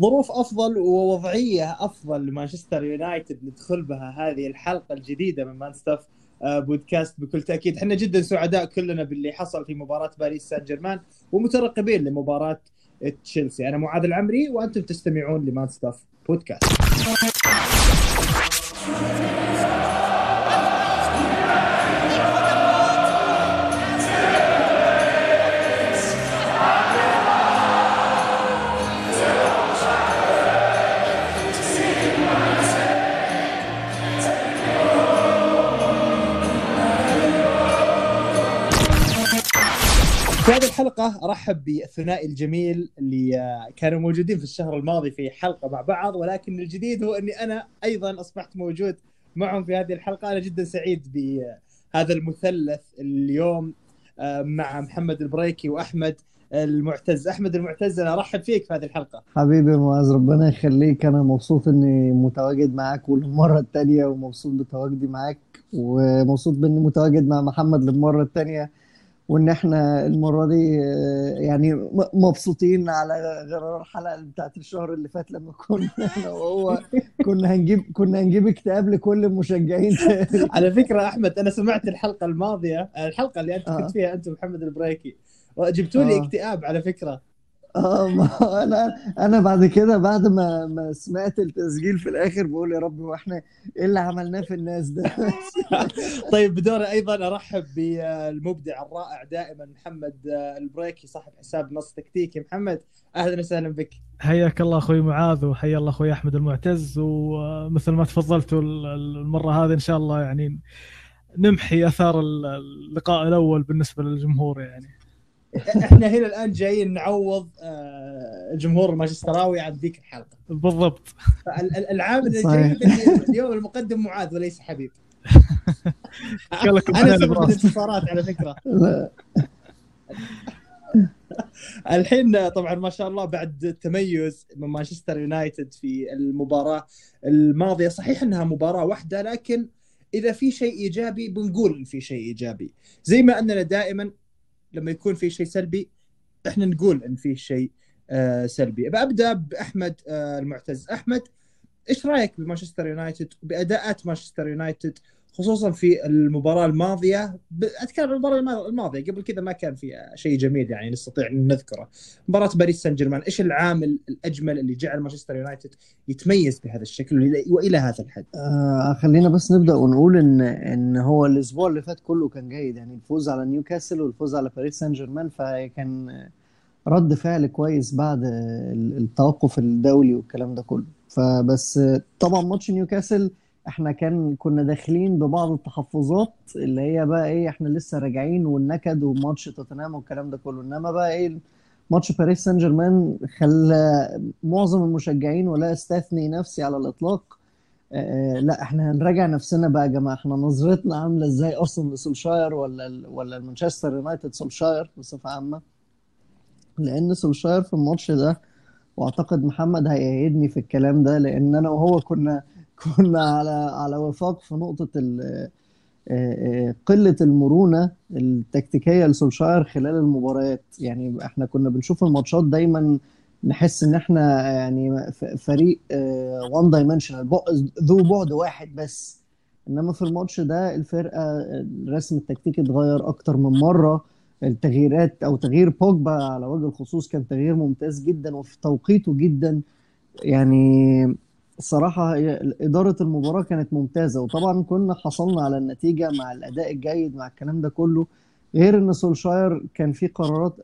ظروف أفضل ووضعية أفضل لمانشستر يونايتد ندخل بها هذه الحلقة الجديدة من مان ستاف بودكاست بكل تأكيد. إحنا جدا سعداء كلنا باللي حصل في مباراة باريس سان جيرمان ومترقبين لمباراة تشيلسي. أنا معاذ العمري وأنتم تستمعون لمان ستاف بودكاست الحلقة أرحب بالثنائي الجميل اللي آه، كانوا موجودين في الشهر الماضي في حلقة مع بعض ولكن الجديد هو أني أنا أيضا أصبحت موجود معهم في هذه الحلقة. أنا جدا سعيد بهذا المثلث اليوم آه، مع محمد البريكي وأحمد المعتز. أحمد المعتز أنا أرحب فيك في هذه الحلقة. حبيبي معاذ ربنا يخليك. أنا مبسوط إني متواجد معاك والمرة التانية ومبسوط بتواجدي معاك ومبسوط بإني متواجد مع محمد للمرة التانية. وإن إحنا المرة دي آه، يعني مبسوطين على غرار الحلقة بتاعت الشهر اللي فات لما كنا إحنا وهو كنا هنجيب كنا هنجيب اكتئاب لكل المشجعين على فكرة أحمد أنا سمعت الحلقة الماضية الحلقة اللي آه. كنت فيها أنت ومحمد البريكي وجبتوا لي آه. اكتئاب على فكرة آه ما أنا أنا بعد كده بعد ما ما سمعت التسجيل في الآخر بقول يا رب هو إحنا إيه اللي عملناه في الناس ده؟ طيب بدوري أيضا أرحب بالمبدع الرائع دائما محمد البريكي صاحب حساب نص تكتيكي. محمد أهلا وسهلا بك. حياك الله أخوي معاذ وحيا الله أخوي أحمد المعتز ومثل ما تفضلتوا المرة هذه إن شاء الله يعني نمحي أثار اللقاء الأول بالنسبة للجمهور يعني. إحنا هنا الان جايين نعوض آه، الجمهور المانشستراوي عن ذيك الحلقة. بالضبط. العامل. الجيد اللي اليوم المقدم معاذ وليس حبيب. أنا سبب. الانتصارات على فكرة. الحين طبعا ما شاء الله بعد التميز من مانشستر يونايتد في المباراة الماضية. صحيح إنها مباراة واحدة لكن إذا في شيء إيجابي بنقول إن في شيء إيجابي. زي ما أننا دائما لما يكون في شيء سلبي إحنا نقول إن في شيء آه، سلبي. ببدا باحمد آه، المعتز. أحمد إيش رأيك بمانشستر يونايتد؟ وباداءات مانشستر يونايتد؟ خصوصا في المباراة الماضية. أتكلم عن المباراة الم- الماضية. قبل كذا ما كان في شيء جميل يعني نستطيع أن نذكره. مباراة باريس سان جيرمان إيش العامل الأجمل اللي جعل مانشستر يونايتد يتميز بهذا الشكل والى هذا الحد؟ آه خلينا بس نبدأ ونقول ان إن هو الأسبوع اللي فات كله كان جيد. يعني الفوز على نيوكاسل والفوز على باريس سان جيرمان فكان رد فعل كويس بعد ال- التوقف الدولي والكلام ده كله. فبس طبعا ماتش نيوكاسل إحنا كان كنا داخلين ببعض التحفظات اللي هي بقى إيه إحنا لسه راجعين والنكد وماتش توتنهام والكلام ده كله. انما بقى إيه ماتش باريس سان جيرمان خلى معظم المشجعين ولا استثني نفسي على الإطلاق. آه، لا إحنا هنراجع نفسنا بقى يا جماعة. إحنا نظرتنا عاملة إزاي أصلا لسولشاير ولا ولا المانشستر يونايتد سولشاير بصفة عامة؟ لأن سولشاير في الماتش ده وأعتقد محمد هيأيدني في الكلام ده لأن أنا وهو كنا كنا على على وفاق في نقطة آه، آه، قلة المرونة التكتيكية لسولشاير خلال المباريات. يعني إحنا كنا بنشوف الماتشات دايما نحس إن إحنا يعني فريق وان دايمنشنال ذو بعد واحد بس. إنما في الماتش ده الفرقة الرسم التكتيكي اتغير أكتر من مرة. التغييرات أو تغيير بوجبا على وجه الخصوص كان تغيير ممتاز جدا وفي توقيته جدا. يعني الصراحة هي إدارة المباراة كانت ممتازة وطبعا كنا حصلنا على النتيجة مع الأداء الجيد مع الكلام ده كله غير إن سولشاير كان في قرارات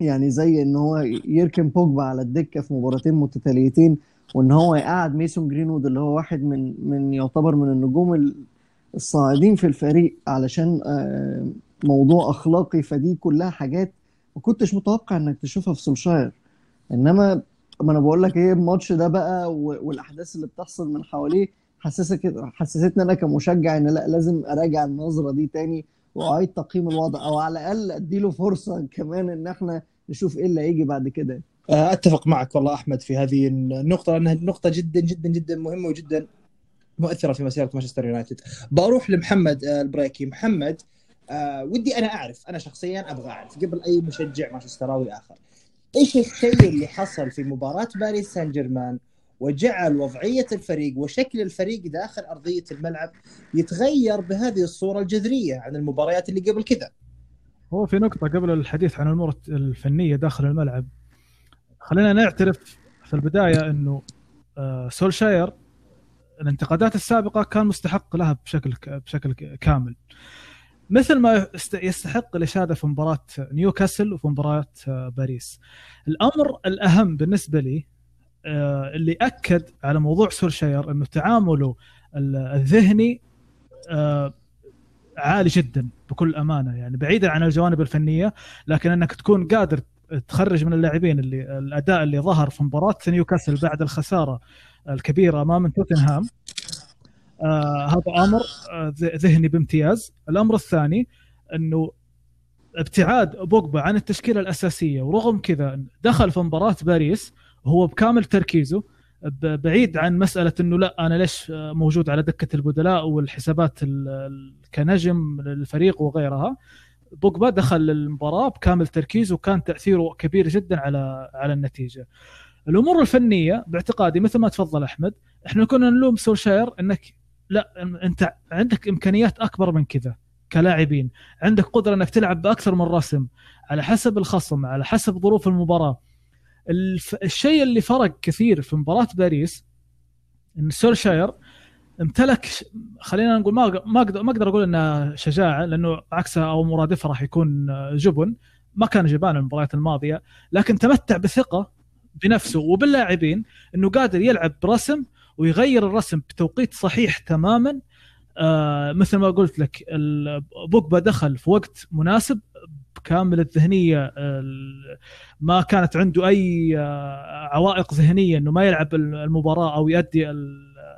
يعني زي إن هو يركن بوجبا على الدكة في مباراتين متتاليتين وإن هو يقعد ميسون جرينوود اللي هو واحد من من يعتبر من النجوم ال- الصاعدين في الفريق علشان آه، موضوع أخلاقي فدي كلها حاجات ما كنتش متوقع إنك تشوفها في سولشاير. إنما ما أنا بقول لك إيه الماتش ده بقى والاحداث اللي بتحصل من حواليه حسسك حسستني أنا كمشجع ان لا لازم اراجع النظرة دي تاني واعيد تقييم الوضع أو على الاقل اديله فرصة كمان ان إحنا نشوف إيه اللي هيجي بعد كده. آه، اتفق معك والله احمد في هذه النقطة لأنها نقطة جدا جدا جدا مهمة وجدا مؤثرة في مسيرة مانشستر يونايتد. بروح لمحمد آه، البريكي. محمد آه ودي أنا أعرف أنا شخصيا أبغى أعرف قبل أي مشجع مانشستراوي آخر. إيش الشيء اللي حصل في مباراة باريس سان جيرمان وجعل وضعية الفريق وشكل الفريق داخل أرضية الملعب يتغير بهذه الصورة الجذرية عن المباريات اللي قبل كذا. هو في نقطة قبل الحديث عن الأمور الفنية داخل الملعب. خلينا نعترف في البداية أنه آه، سولشاير الانتقادات السابقة كان مستحق لها بشكل بشكل كامل. مثل ما يستحق الإشادة في مباراة نيوكاسل وفي مباراة آه، باريس. الأمر الأهم بالنسبة لي آه، اللي أكد على موضوع سولشاير أنه تعامله الذهني عالي جدا بكل أمانة. يعني بعيدا عن الجوانب الفنية لكن إنك تكون قادر تخرج من اللاعبين اللي الأداء اللي ظهر في مباراة نيوكاسل بعد الخسارة الكبيرة أمام توتنهام آه هذا آمر آه ذهني بامتياز الأمر الثاني إنه ابتعاد بوجبا عن التشكيلة الأساسية ورغم كذا دخل في مباراة باريس وهو بكامل تركيزه بعيد عن مسألة إنه لا أنا ليش موجود على دكة البدلاء والحسابات كنجم للفريق وغيرها بوجبا دخل المباراة بكامل تركيز وكان تأثيره كبير جدا على على النتيجة. الأمور الفنية باعتقادي مثل ما تفضل أحمد إحنا كنا نلوم سولشاير إنك لا انت عندك إمكانيات أكبر من كذا كلاعبين. عندك قدرة إنك تلعب بأكثر من رسم على حسب الخصم على حسب ظروف المباراة. الف... الشيء اللي فرق كثير في مباراة باريس إن سولشاير امتلك خلينا نقول ما ما أقدر ما أقدر أقول انها شجاعه لأنه عكسها أو مرادفها راح يكون جبن. ما كان جبان المباريات الماضية لكن تمتع بثقة بنفسه وباللاعبين إنه قادر يلعب برسم ويغير الرسم بتوقيت صحيح تماما. آه مثل ما قلت لك بوجبا دخل في وقت مناسب كامل الذهنية ما كانت عنده أي آه، عوائق ذهنية إنه ما يلعب المباراة أو يؤدي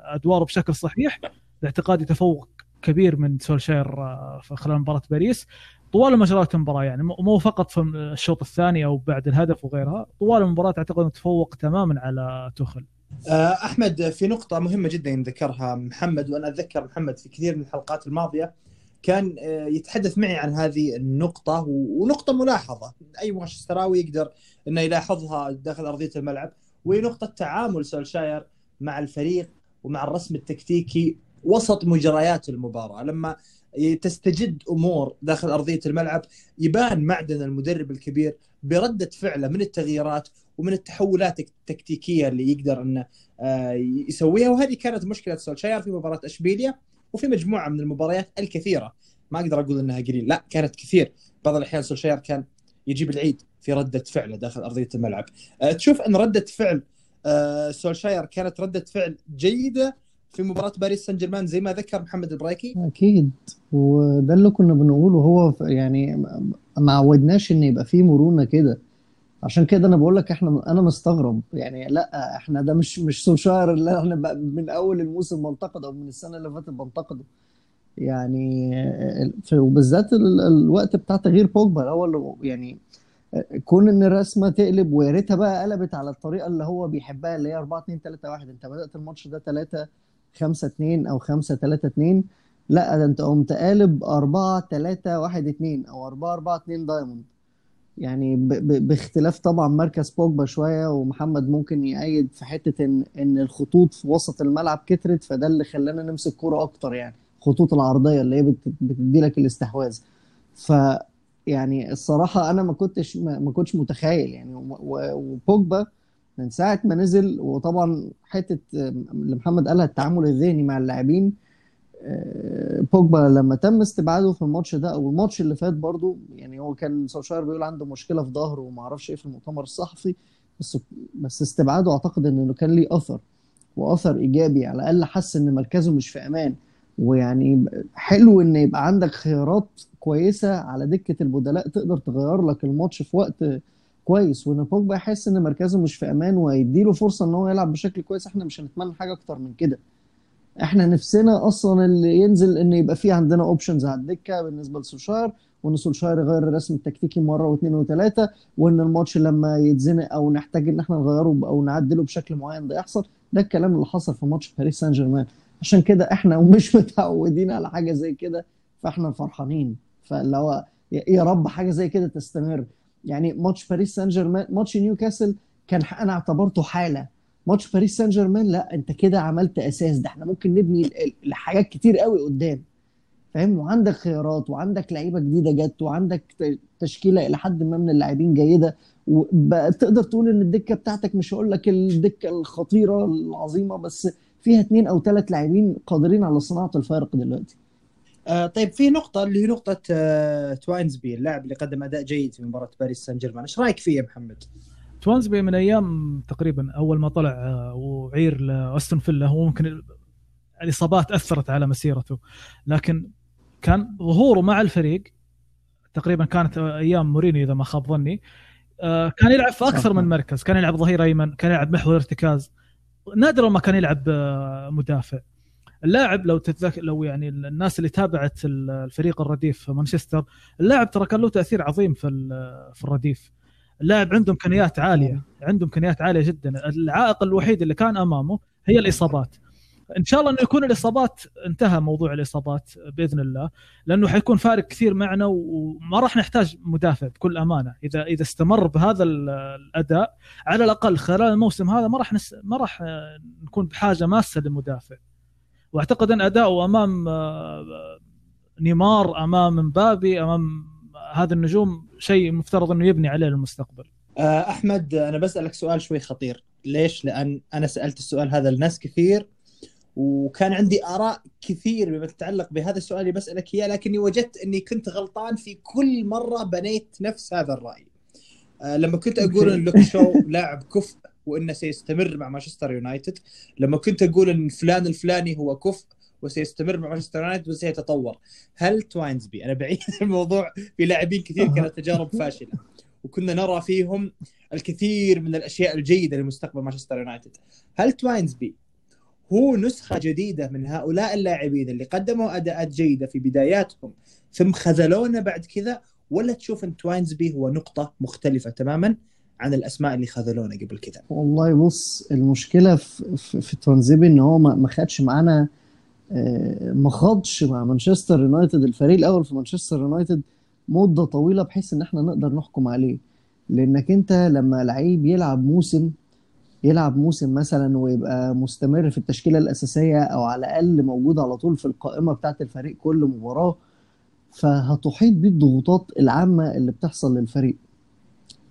أدواره بشكل صحيح. باعتقادي تفوق كبير من سولشير آه، خلال مباراة باريس. طوال مجريات المباراة يعني مو فقط في الشوط الثاني أو بعد الهدف وغيرها طوال المباراة أعتقد إنه تفوق تماما على توخل. أحمد في نقطة مهمة جدا ذكرها محمد وأنا أتذكر محمد في كثير من الحلقات الماضية. كان آه، يتحدث معي عن هذه النقطة ونقطة ملاحظة. أي مانشستراوي يقدر أنه يلاحظها داخل أرضية الملعب؟ وهي نقطة تعامل سولشاير مع الفريق ومع الرسم التكتيكي وسط مجريات المباراة. لما تستجد أمور داخل أرضية الملعب يبان معدن المدرب الكبير بردة فعله من التغييرات ومن التحولات التكتيكية اللي يقدر إنه آه، يسويها. وهذه كانت مشكلة سولشاير في مباراة اشبيليا وفي مجموعة من المباريات الكثيرة. ما أقدر أقول إنها قليل لا كانت كثير. بعض الأحيان سولشاير كان يجيب العيد في ردة فعله داخل أرضية الملعب. أه تشوف إن ردة فعل أه سولشاير كانت ردة فعل جيدة في مباراة باريس سان جيرمان زي ما ذكر محمد البرايكي أكيد. وده اللي كنا بنقوله. هو يعني ما عودناش إن يبقى فيه مرونة كده. عشان كده أنا بقول لك إحنا أنا مستغرب. يعني لا إحنا ده مش مش سوشاير اللي إحنا من أول الموسم بنتقده أو من السنة اللي فاتت بنتقده. يعني وبالذات الوقت بتاع تغيير بوجبا اللي يعني كون إن الرسمة تقلب ويا ريتها بقى قلبت على الطريقة اللي هو بيحبها اللي هي 4 2 3 1 أنت بدأت الماتش ده 3 5 2 أو 5 3 2 لا ده أنت قمت قالب 4 3 1 2 أو 4 4 2 دايموند. يعني باختلاف طبعا مركز بوجبا شوية ومحمد ممكن يأيد في حتة ان إن الخطوط في وسط الملعب كترت فده اللي خلانا نمسك كورة أكتر يعني الخطوط العرضية اللي هي بتدي لك الاستحواذ. ف يعني الصراحة أنا ما كنتش ما كنتش متخيل يعني وبوجبا من ساعة ما نزل وطبعا حتة اللي محمد قالها التعامل الذهني مع اللاعبين بوجبا لما تم استبعاده في الماتش ده أو الماتش اللي فات برضو يعني هو كان سولشاير بيقول عنده مشكلة في ظهره وما أعرفش إيه في المؤتمر الصحفي بس بس استبعاده أعتقد إنه كان ليه أثر وأثر إيجابي على الأقل حس إن مركزه مش في أمان. ويعني حلو إن يبقى عندك خيارات كويسة على دكة البدلاء تقدر تغير لك الماتش في وقت كويس وإن بوجبا يحس إن مركزه مش في أمان ويديله فرصة إن هو يلعب بشكل كويس إحنا مش هنتمنى حاجة أكتر من كده. إحنا نفسنا أصلا اللي ينزل ان يبقى في عندنا اوبشنز على الدكة بالنسبة لسولشاير وإن سولشاير يغير الرسم التكتيكي مرة واثنين وثلاثة وإن الماتش لما يتزنق أو نحتاج إن إحنا نغيره أو نعدله بشكل معين ده يحصل ده الكلام اللي حصل في ماتش باريس سان جيرمان عشان كده إحنا ومش متعودين على حاجة زي كده فإحنا فرحانين. فاللي هو يا رب حاجة زي كده تستمر. يعني ماتش باريس سان جيرمان ماتش نيوكاسل كان أنا اعتبرته حالة. ماتش باريس سان جيرمان لا انت كده عملت أساس. ده إحنا ممكن نبني لحاجات كتير قوي قدام فاهم؟ وعندك خيارات وعندك لعيبة جديدة جت وعندك تشكيلة إلى حد ما من اللاعبين جيدة. وتقدر تقول إن الدكة بتاعتك مش هقول لك الدكة الخطيرة العظيمة بس فيها اثنين أو ثلاث لاعبين قادرين على صناعة الفارق دلوقتي. آه طيب في نقطة اللي هي نقطة آه توينزبي اللاعب اللي قدم أداء جيد في مباراة باريس سان جيرمان، إيش رأيك فيه يا محمد؟ توينزبي من أيام تقريبا أول ما طلع آه وعير لأستون فيلا هو ممكن الإصابات أثرت على مسيرته. لكن كان ظهوره مع الفريق تقريبا كانت أيام مورينيو إذا ما خاب ظني آه كان يلعب في أكثر من مركز. كان يلعب ظهير أيمن كان يلعب محور ارتكاز. نادرا ما كان يلعب آه، مدافع. اللاعب لو تتذكر لو يعني الناس اللي تابعت الفريق الرديف في مانشستر اللاعب ترى كان له تأثير عظيم في في الرديف. اللاعب عنده امكانيات عالية عنده امكانيات عالية جدا. العائق الوحيد اللي كان أمامه هي الإصابات. إن شاء الله إنه يكون الإصابات انتهى موضوع الإصابات بإذن الله لأنه حيكون فارق كثير معنا وما راح نحتاج مدافع بكل أمانة. اذا إذا استمر بهذا الأداء على الأقل خلال الموسم هذا ما راح نس... ما راح نكون بحاجة ماسة لمدافع وأعتقد إن أداؤه أمام آه، نيمار أمام مبابي أمام هذه النجوم شيء مفترض إنه يبني عليه المستقبل. آه، أحمد أنا بسألك سؤال شوي خطير. ليش؟ لأن أنا سألت السؤال هذا لناس كثير وكان عندي آراء كثير بما تتعلق بهذا السؤال اللي بسألك إياه لكني وجدت إني كنت غلطان في كل مرة بنيت نفس هذا الرأي. آه لما كنت أقول إن لوك شو لاعب كفء وإنه سيستمر مع مانشستر يونايتد لما كنت أقول إن فلان الفلاني هو كفء وسيستمر مع مانشستر يونايتد وسيتطور. هل تواينزبي أنا بعيد الموضوع في لاعبين كثير كانت تجارب فاشلة. وكنا نرى فيهم الكثير من الأشياء الجيدة لمستقبل مانشستر يونايتد. هل تواينزبي هو نسخة جديدة من هؤلاء اللاعبين اللي قدموا أداءات جيدة في بداياتهم ثم خذلونا بعد كذا ولا تشوف إن تواينزبي هو نقطة مختلفة تماما عن الأسماء اللي خذلونا قبل كذا؟ والله بص المشكلة في, في, في ان هو ما خدش معانا ما خاضش مع مانشستر يونايتد الفريق الأول في مانشستر يونايتد مدة طويلة بحيث إن إحنا نقدر نحكم عليه. لإنك أنت لما لعيب يلعب موسم يلعب موسم مثلا ويبقى مستمر في التشكيلة الأساسية أو على الأقل موجود على طول في القائمة بتاعة الفريق كل مباراة فهتحيط بيه الضغوطات العامة اللي بتحصل للفريق.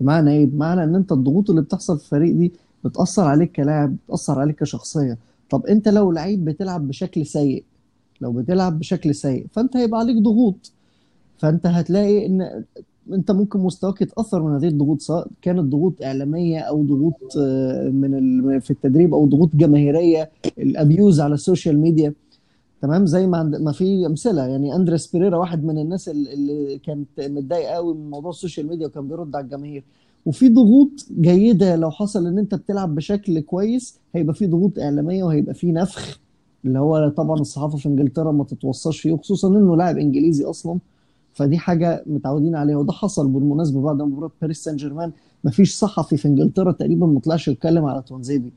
بمعنى إيه؟ بمعنى إن أنت الضغوط اللي بتحصل في الفريق دي بتأثر عليك كلاعب بتأثر عليك كشخصية. طب انت لو لعيب بتلعب بشكل سيء لو بتلعب بشكل سيء فانت هيبقى عليك ضغوط. فانت هتلاقي ان انت ممكن مستواك يتأثر من هذه الضغوط سواء كانت ضغوط إعلامية أو ضغوط آه، من في التدريب أو ضغوط جماهيرية ال abuse على ال social media. تمام؟ زي ما عند ما في أمثلة. يعني أندريس بيريرا واحد من الناس اللي كانت متضايقة قوي من موضوع ال social media وكان بيرد على الجماهير. وفي ضغوط جيدة. لو حصل إن أنت بتلعب بشكل كويس هيبقى في ضغوط إعلامية وهيبقى في نفخ اللي هو طبعا الصحافة في إنجلترا ما تتوصاش فيه وخصوصا إنه لاعب إنجليزي أصلا. فدي حاجة متعودين عليها وده حصل بالمناسبة بعد مباراة باريس سان جيرمان ما فيش صحفي في إنجلترا تقريبا ما طلعش يتكلم على تونزيبي.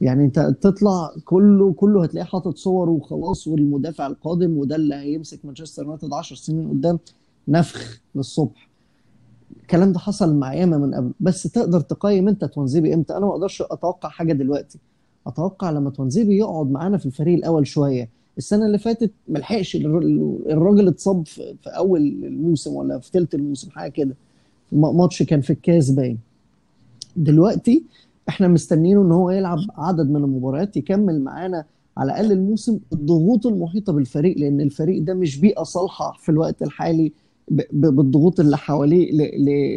يعني أنت تطلع كله كله هتلاقيه حاطط صور وخلاص والمدافع القادم وده اللي هيمسك مانشستر يونايتد 10 سنين قدام نفخ للصبح. الكلام ده حصل مع ياما من قبل بس تقدر تقيم انت تونزيبي إمتى؟ أنا ما أقدرش أتوقع حاجة دلوقتي. أتوقع لما تونزيبي يقعد معانا في الفريق الأول شوية. السنة اللي فاتت ما لحقش الراجل اتصاب في أول الموسم ولا في ثلث الموسم حاجة كده. ماتش كان في الكاس باين. دلوقتي إحنا مستنيينه إن هو يلعب عدد من المباريات يكمل معانا على الأقل الموسم الضغوط المحيطة بالفريق لأن الفريق ده مش بيئة صالحة في الوقت الحالي. بالضغوط اللي حواليه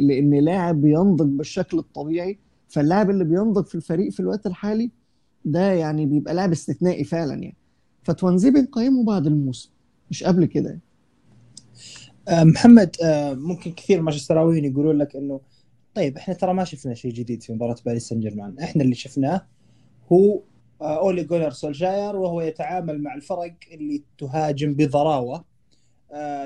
لأن لاعب ينضج بالشكل الطبيعي فاللاعب اللي بينضج في الفريق في الوقت الحالي ده يعني بيبقى لاعب استثنائي فعلا يعني. فتوانزي بنقيمه بعد الموسم مش قبل كده. آه، محمد آه، ممكن كثير مانشستراويين يقولون لك إنه طيب إحنا ترى ما شفنا شيء جديد في مباراة باريس سان جيرمان. إحنا اللي شفناه هو آه، أولي جونر سولجاير وهو يتعامل مع الفرق اللي تهاجم بضراوة.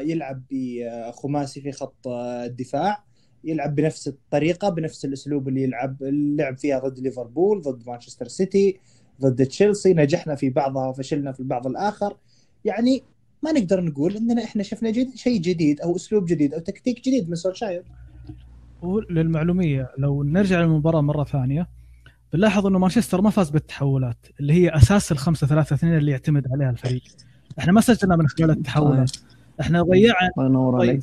يلعب بخماسي في خط الدفاع. يلعب بنفس الطريقة بنفس الأسلوب اللي يلعب اللعب فيها ضد ليفربول ضد مانشستر سيتي ضد تشيلسي. نجحنا في بعضها وفشلنا في البعض الآخر. يعني ما نقدر نقول إننا إحنا شفنا جد شيء جديد أو أسلوب جديد أو تكتيك جديد من سولشاير. للمعلومية لو نرجع للمباراة مرة ثانية بنلاحظ إنه مانشستر ما فاز بالتحولات اللي هي أساس الخمسة ثلاثة اثنين اللي يعتمد عليها الفريق. إحنا ما سجلنا من خلال التحولات إحنا ضيعنا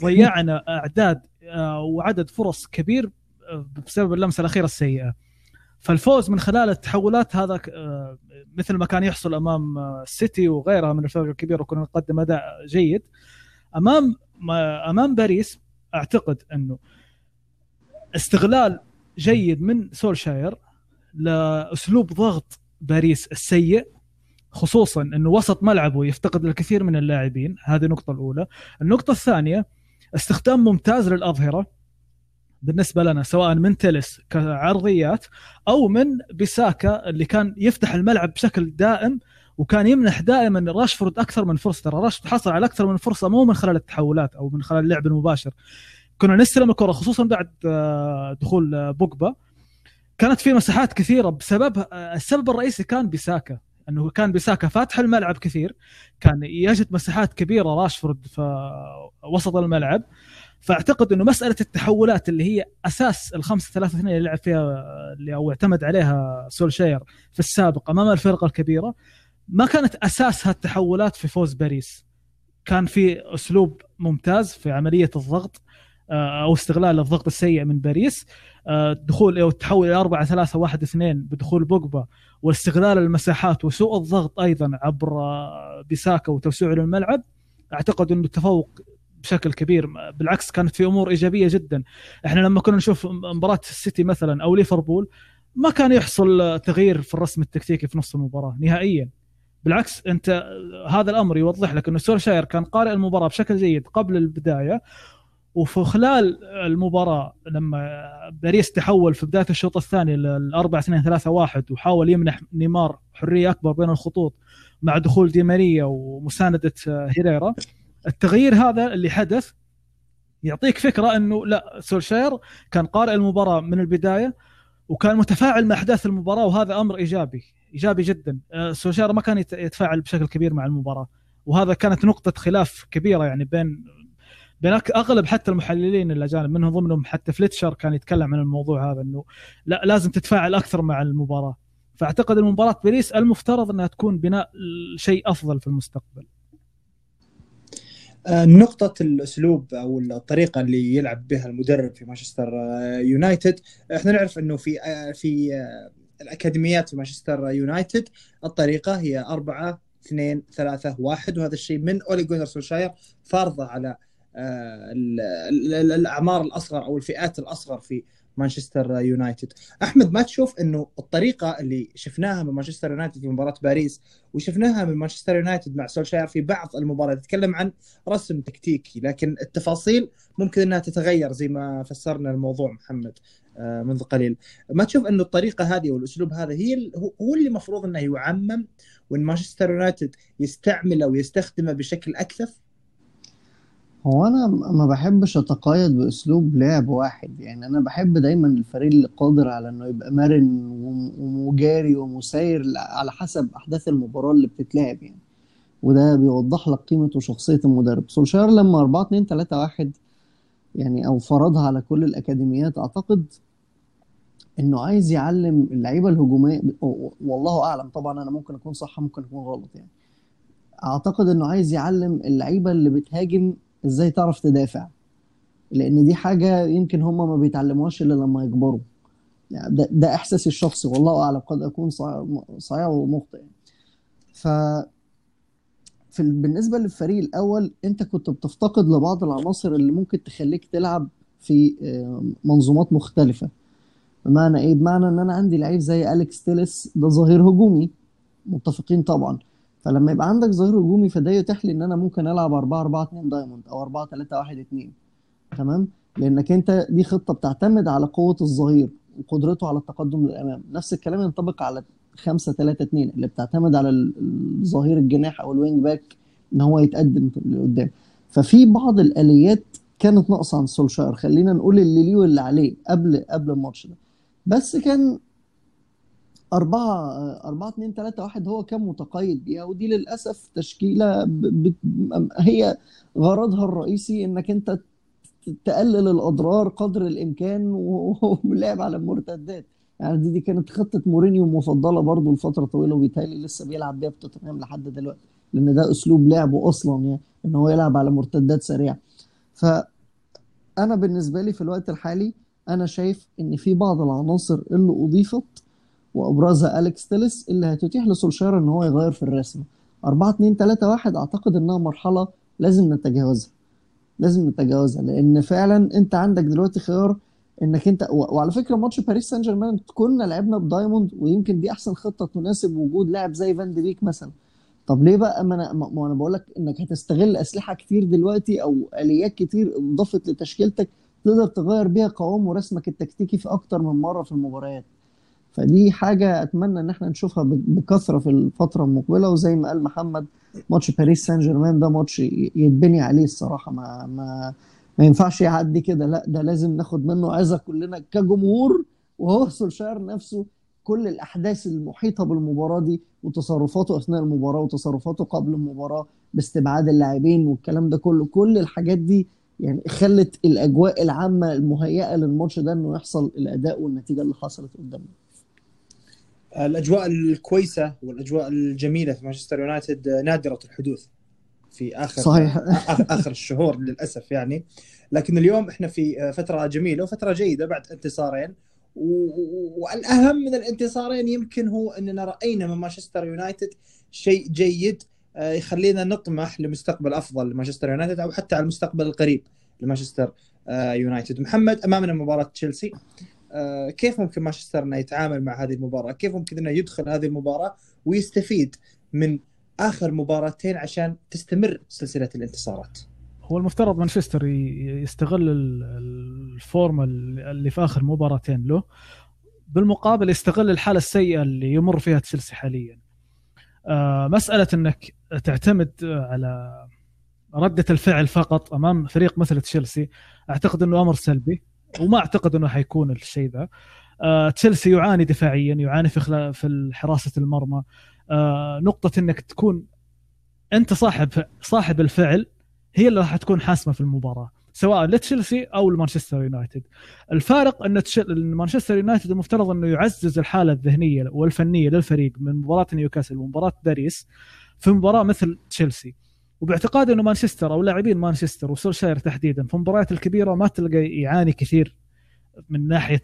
ضيعنا أعداد آه، وعدد فرص كبير آه، بسبب اللمسة الأخيرة السيئة. فالفوز من خلال التحولات هذا آه، مثل ما كان يحصل أمام السيتي وغيرها من الفرق الكبيره وكنا نقدم أداء جيد. أمام أمام باريس أعتقد أنه استغلال جيد من سولشاير لأسلوب ضغط باريس السيء. خصوصا إنه وسط ملعبه يفتقد الكثير من اللاعبين. هذه النقطة الأولى. النقطة الثانية استخدام ممتاز للأظهرة بالنسبة لنا سواء من تلس كعرضيات أو من بيساكا اللي كان يفتح الملعب بشكل دائم وكان يمنح دائما راشفورد أكثر من فرصة. ترى راشفورد حصل على أكثر من فرصة مو من خلال التحولات أو من خلال اللعب المباشر. كنا نستلم الكرة خصوصا بعد آه، دخول بوجبا. كانت في مساحات كثيرة بسبب آه، السبب الرئيسي كان بيساكا. إنه كان بيساكا فاتح الملعب كثير كان يجد مساحات كبيرة راشفورد في وسط الملعب. فأعتقد إنه مسألة التحولات اللي هي أساس الخمسة ثلاثة اثنين اللي لعب فيها اللي أو اعتمد عليها سولشاير في السابق أمام الفرق الكبيرة ما كانت أساسها التحولات في فوز باريس. كان في أسلوب ممتاز في عملية الضغط آه، أو استغلال الضغط السيء من باريس. آه، دخول أو التحول إلى 4 3 1 2 بدخول بوجبا واستغلال المساحات وسوء الضغط أيضا عبر بيساكا وتوسيعه للملعب أعتقد إنه التفوق بشكل كبير. بالعكس كانت في أمور إيجابية جدا. إحنا لما كنا نشوف مباراة السيتي مثلا أو ليفربول ما كان يحصل تغيير في الرسم التكتيكي في نص المباراة نهائيا. بالعكس أنت هذا الأمر يوضح لك إنه سولشاير كان قارئ المباراة بشكل جيد قبل البداية وفي خلال المباراة لما باريس تحول في بداية الشوط الثاني ل 4 2 3 1 وحاول يمنح نيمار حرية أكبر بين الخطوط مع دخول دي ماريا ومساندة هيريرا التغيير هذا اللي حدث يعطيك فكرة إنه لا سولشاير كان قارئ المباراة من البداية وكان متفاعل مع أحداث المباراة وهذا أمر إيجابي إيجابي جدا. آه، سولشاير ما كان يتفاعل بشكل كبير مع المباراة وهذا كانت نقطة خلاف كبيرة يعني بين بين أغلب حتى المحللين الأجانب منهم ضمنهم حتى فليتشر كان يتكلم عن الموضوع هذا إنه لا لازم تتفاعل أكثر مع المباراة. فأعتقد ان مباراه باريس المفترض إنها تكون بناء شيء أفضل في المستقبل. آه، نقطة الأسلوب أو الطريقة اللي يلعب بها المدرب في مانشستر آه، يونايتد. إحنا نعرف أنه في آه، في الأكاديميات في مانشستر يونايتد الطريقة هي أربعة اثنين ثلاثة واحد وهذا الشيء من أولي جونر سولشاير فارضة على الأعمار الأصغر أو الفئات الأصغر في مانشستر يونايتد. أحمد ما تشوف إنه الطريقة اللي شفناها من مانشستر يونايتد في مباراة باريس وشفناها من مانشستر يونايتد مع سولشاير في بعض المباريات تتكلم عن رسم تكتيكي لكن التفاصيل ممكن إنها تتغير زي ما فسرنا الموضوع محمد آه، منذ قليل. ما تشوف إنه الطريقة هذه والاسلوب هذا هي هو اللي المفروض إنه يعمم وإن مانشستر يونايتد يستعمله ويستخدمه بشكل أكثف؟ هو أنا ما بحبش اتقيد بأسلوب لعب واحد. يعني أنا بحب دايما الفريق اللي قادر على إنه يبقى مرن ومجاري ومسير على حسب أحداث المباراة اللي بتتلعب يعني. وده بيوضح لك قيمه وشخصية المدرب. سولشاير لما 4 2 3 1 يعني أو فرضها على كل الأكاديميات أعتقد إنه عايز يعلم اللعيبة الهجومية والله أعلم طبعا أنا ممكن أكون صح ممكن أكون غلط يعني. أعتقد إنه عايز يعلم اللعيبة اللي بتهاجم إزاي تعرف تدافع؟ لأن دي حاجة يمكن هم ما بيتعلموهاش إلا لما يكبروا. يعني ده, ده إحساسي الشخصي والله أعلم قد أكون صحيح ومخطئ. ف في بالنسبة للفريق الأول أنت كنت بتفتقد لبعض العناصر اللي ممكن تخليك تلعب في منظومات مختلفة. بمعنى إيه؟ بمعنى إن أنا عندي لعيب زي أليكس تيلس ده ظهير هجومي. متفقين طبعا. فلما يبقى عندك ظهير هجومي فده يتيح لي إن أنا ممكن ألعب 4 4 2 دايموند أو 4 3 1 2 تمام؟ لأنك أنت دي خطة بتعتمد على قوة الظهير وقدرته على التقدم للأمام. نفس الكلام ينطبق على 5 3 2 اللي بتعتمد على الظهير الجناح أو ال wing back إن هو يتقدم لقدام. ففي بعض الآليات كانت ناقصة عن سولشاير. خلينا نقول اللي ليه واللي عليه قبل قبل الماتش ده. بس كان أربعة أربعة اتنين تلاتة واحد هو كان متقيد. بيها ودي للأسف تشكيلة ب... ب... هي غرضها الرئيسي إنك أنت تقلل الأضرار قدر الإمكان ولعب على المرتدات. يعني دي دي كانت خطة مورينيو المفضلة برضو لفترة طويلة وبيتهيألي لسه بيلعب بيها في توتنهام لحد دلوقتي لأن ده أسلوب لعبه أصلا يعني إن هو يلعب على مرتدات سريعة. فانا بالنسبة لي في الوقت الحالي أنا شايف إن في بعض العناصر اللي أضيفت وأبرزها أليكس تيلس اللي هتتيح لسولشاير إن هو يغير في الرسم 4 2 3 1 أعتقد إنها مرحلة لازم نتجاوزها. لازم نتجاوزها لأن فعلا أنت عندك دلوقتي خيار إنك أنت وعلى فكرة ماتش باريس سان جيرمان كنا لعبنا بدايموند ويمكن دي أحسن خطة تناسب وجود لاعب زي فان دي بيك مثلا. طب ليه بقى ما أنا ما أنا بقول لك إنك هتستغل أسلحة كتير دلوقتي أو آليات كتير إضافت لتشكيلتك تقدر تغير بيها قوام ورسمك التكتيكي في أكتر من مرة في المباريات. فدي حاجة أتمنى إن إحنا نشوفها بكثرة في الفترة المقبلة وزي ما قال محمد ماتش باريس سان جيرمان ده ماتش يتبني عليه الصراحة. ما ما ما ينفعش يعدي كده. لأ ده لازم ناخد منه عظه كلنا كجمهور وهو سولشاير نفسه كل الأحداث المحيطة بالمباراة دي وتصرفاته أثناء المباراة وتصرفاته قبل المباراة باستبعاد اللاعبين والكلام ده كله. كل الحاجات دي يعني خلت الأجواء العامة المهيئة للماتش ده إنه يحصل الأداء والنتيجة اللي حصلت قدامنا. الأجواء الكويسة والأجواء الجميلة في مانشستر يونايتد نادرة الحدوث في اخر صحيح. آخر الشهور للأسف يعني. لكن اليوم إحنا في فترة جميلة وفترة جيدة بعد انتصارين. والأهم من الانتصارين يمكن هو أننا رأينا من مانشستر يونايتد شيء جيد آه، يخلينا نطمح لمستقبل أفضل لمانشستر يونايتد أو حتى على المستقبل القريب لمانشستر آه، يونايتد. محمد أمامنا مباراة تشيلسي. آه، كيف ممكن مانشستر إنه يتعامل مع هذه المباراة؟ كيف ممكن إنه يدخل هذه المباراة ويستفيد من آخر مباراتين عشان تستمر سلسلة الانتصارات؟ هو المفترض مانشستر يستغل ال- الفورمة اللي في آخر مباراتين له بالمقابل يستغل الحالة السيئة اللي يمر فيها تشيلسي حاليا آه، مسألة إنك تعتمد على ردة الفعل فقط أمام فريق مثل تشيلسي أعتقد إنه أمر سلبي وما أعتقد إنه حيكون الشيء ذا. آه، تشيلسي يعاني دفاعيا يعاني في في حراسة المرمى. آه، نقطة إنك تكون أنت صاحب صاحب الفعل هي اللي راح تكون حاسمة في المباراة سواء لتشيلسي أو لمانشستر يونايتد. الفارق إن مانشستر يونايتد المفترض إنه يعزز الحالة الذهنية والفنية للفريق من مباراة نيوكاسل ومباراه باريس في مباراة مثل تشيلسي. وباعتقادي إنه مانشستر أو لاعبين مانشستر وسولشاير تحديدا في المباريات الكبيرة ما تلقى يعاني كثير من ناحية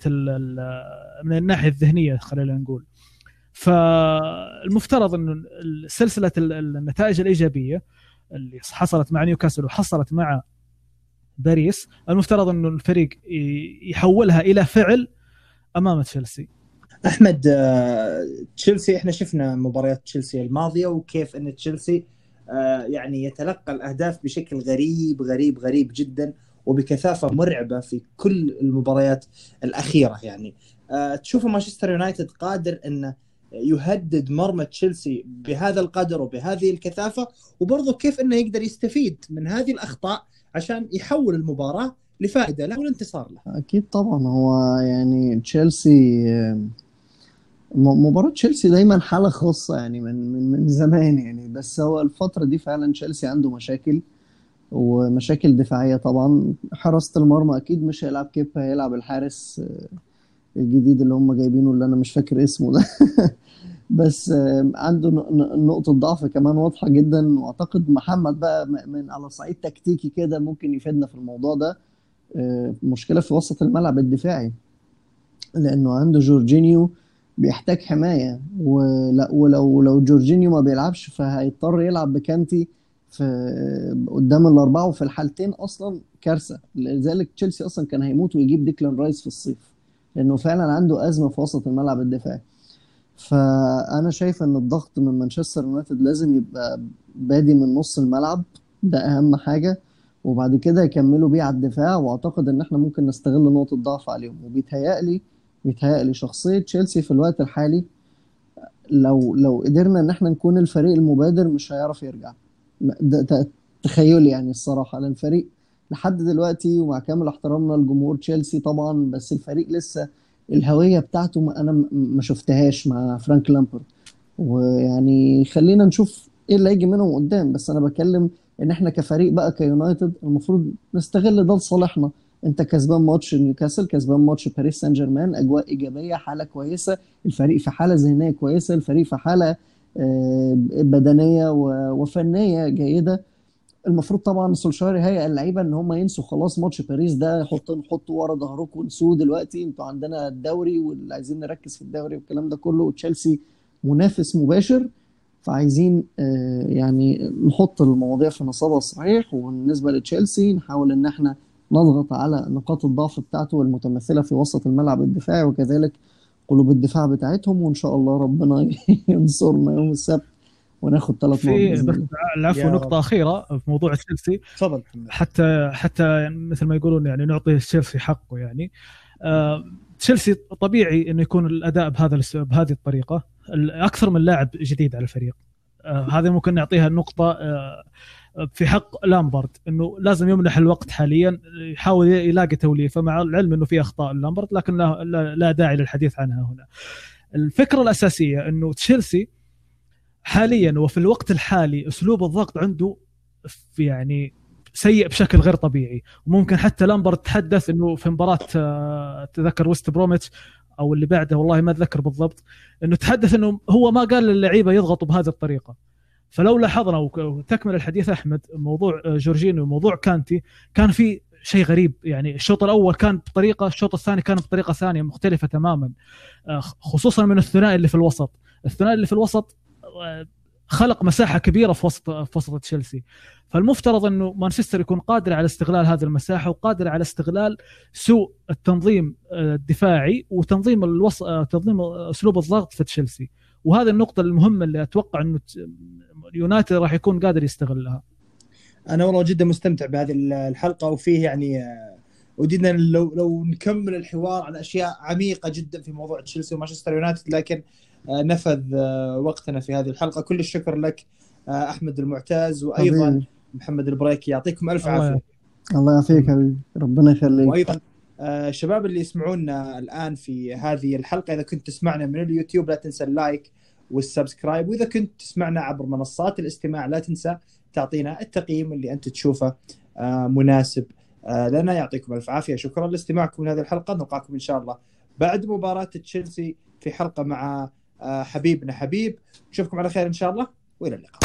من الناحية الذهنية خلينا نقول. فالمفترض إنه سلسلة ال- ال- النتائج الإيجابية اللي حصلت مع نيوكاسل وحصلت مع باريس المفترض إنه الفريق يحولها إلى فعل أمام تشيلسي. أحمد آه، تشيلسي إحنا شفنا مباريات تشيلسي الماضية وكيف إن تشيلسي يعني يتلقى الأهداف بشكل غريب غريب غريب جدا وبكثافة مرعبة في كل المباريات الأخيرة يعني آه، تشوف مانشستر يونايتد قادر انه يهدد مرمى تشيلسي بهذا القدر وبهذه الكثافة وبرضه كيف أنه يقدر يستفيد من هذه الأخطاء عشان يحول المباراة لفائدة له والانتصار له. أكيد طبعا هو يعني تشيلسي مباراة تشيلسي دايما حالة خاصة يعني من من من زمان يعني بس هو الفترة دي فعلا تشيلسي عنده مشاكل ومشاكل دفاعية طبعا. حراسة المرمى أكيد مش هيلعب كيبا هيلعب الحارس آه، الجديد اللي هم جايبينه اللي أنا مش فاكر اسمه ده. بس آه، عنده نقطة ضعف كمان واضحة جدا. وأعتقد محمد بقى من على صعيد تكتيكي كده ممكن يفيدنا في الموضوع ده. آه، مشكلة في وسط الملعب الدفاعي لأنه عنده جورجينيو بيحتاج حماية. ولا ولو لو جورجينيو ما بيلعبش فهيضطر يلعب بكانتي في قدام الأربعة وفي الحالتين أصلا كارثة. لذلك تشيلسي أصلا كان هيموت ويجيب ديكلان رايس في الصيف لأنه فعلا عنده أزمة في وسط الملعب الدفاعي. فأنا شايف إن الضغط من مانشستر يونايتد لازم يبقى بادي من نص الملعب ده أهم حاجة. وبعد كده يكملوا بيه على الدفاع وأعتقد إن إحنا ممكن نستغل نقطة ضعف عليهم. وبيتهيألي بيتهيألي شخصية تشيلسي في الوقت الحالي لو لو قدرنا إن إحنا نكون الفريق المبادر مش هيعرف يرجع. ده تخيلي يعني الصراحة. لأن الفريق لحد دلوقتي ومع كامل احترامنا لجمهور تشيلسي طبعا بس الفريق لسه الهوية بتاعته ما أنا م- ما شفتهاش مع فرانك لامبرد ويعني خلينا نشوف إيه اللي هيجي منهم قدام. بس أنا بكلم إن إحنا كفريق بقى كيونايتد المفروض نستغل ده لصالحنا. انت كسبان ماتش نيوكاسل كسبان ماتش باريس سان جيرمان. أجواء إيجابية حالة كويسة. الفريق في حالة ذهنية كويسة الفريق في حالة آه، بدنية وفنية جيدة. المفروض طبعا سولشاير هيئ اللعيبة إن هم ينسوا خلاص ماتش باريس ده. حطوا نحطوا ورا ظهركم ونسوه دلوقتي. أنتوا عندنا الدوري واللي عايزين نركز في الدوري والكلام ده كله. وتشيلسي منافس مباشر. فعايزين آه، يعني نحط المواضيع في نصابها الصحيح وبالنسبة لتشيلسي نحاول إن إحنا نضغط على نقاط الضعف بتاعته المتمثله في وسط الملعب الدفاعي وكذلك قلوب الدفاع بتاعتهم وإن شاء الله ربنا ينصرنا يوم السبت وناخد ثلاث نقط في العفو نقطة أخيرة في موضوع تشيلسي. تفضل. حتى حتى مثل ما يقولون يعني نعطي تشيلسي حقه يعني. آه، تشيلسي طبيعي إنه يكون الأداء بهذا الس- بهذه الطريقة. ال- أكثر من لاعب جديد على الفريق. آه، هذه ممكن نعطيها النقطه آه، في حق لامبرد إنه لازم يمنح الوقت حاليا يحاول يلاقي توليفه مع العلم إنه في أخطاء لامبرد لكن لا, لا, داعي للحديث عنها هنا. الفكرة الأساسية إنه تشيلسي حاليا وفي الوقت الحالي أسلوب الضغط عنده في يعني سيء بشكل غير طبيعي. وممكن حتى لامبارد تحدث إنه في مباراة آه، تذكر ويست بروميتش أو اللي بعده والله ما أتذكر بالضبط إنه تحدث إنه هو ما قال للعيبة يضغطوا بهذه الطريقة. فلو لاحظنا وتكمل الحديث أحمد موضوع آه، جورجينيو وموضوع كانتي كان في شيء غريب. يعني الشوط الأول كان بطريقة الشوط الثاني كان بطريقة ثانية مختلفة تماما. آه، خصوصا من الثنائي اللي في الوسط. الثنائي اللي في الوسط آه، خلق مساحة كبيرة في وسط في وسط تشيلسي. فالمفترض إنه مانشستر يكون قادر على استغلال هذه المساحة وقادر على استغلال سوء التنظيم الدفاعي وتنظيم الوص... آه، تنظيم أسلوب الضغط في تشيلسي. وهذه النقطة المهمة اللي أتوقع إنه ت- يونايتد راح يكون قادر يستغلها. أنا والله جدا مستمتع بهذه الحلقة وفيه يعني آه، ودنا لو لو نكمل الحوار عن أشياء عميقة جدا في موضوع تشيلسي ومانشستر يونايتد لكن آه، نفذ آه، وقتنا في هذه الحلقة. كل الشكر لك أحمد المعتاز وأيضا محمد البريكي. يعطيكم ألف الله عافية. الله يعافيك حبيبي. ربنا يخليك. وأيضا الشباب اللي يسمعونا الآن في هذه الحلقة إذا كنت تسمعنا من اليوتيوب لا تنسى ال like وال subscribe وإذا كنت تسمعنا عبر منصات الاستماع لا تنسى تعطينا التقييم اللي أنت تشوفه آه، مناسب آه، لنا يعطيكم ألف عافية. شكرا لاستماعكم لهذه الحلقة نلقاكم إن شاء الله بعد مباراة تشيلسي في حلقة مع آه، حبيبنا حبيب. نشوفكم على خير إن شاء الله وإلى اللقاء.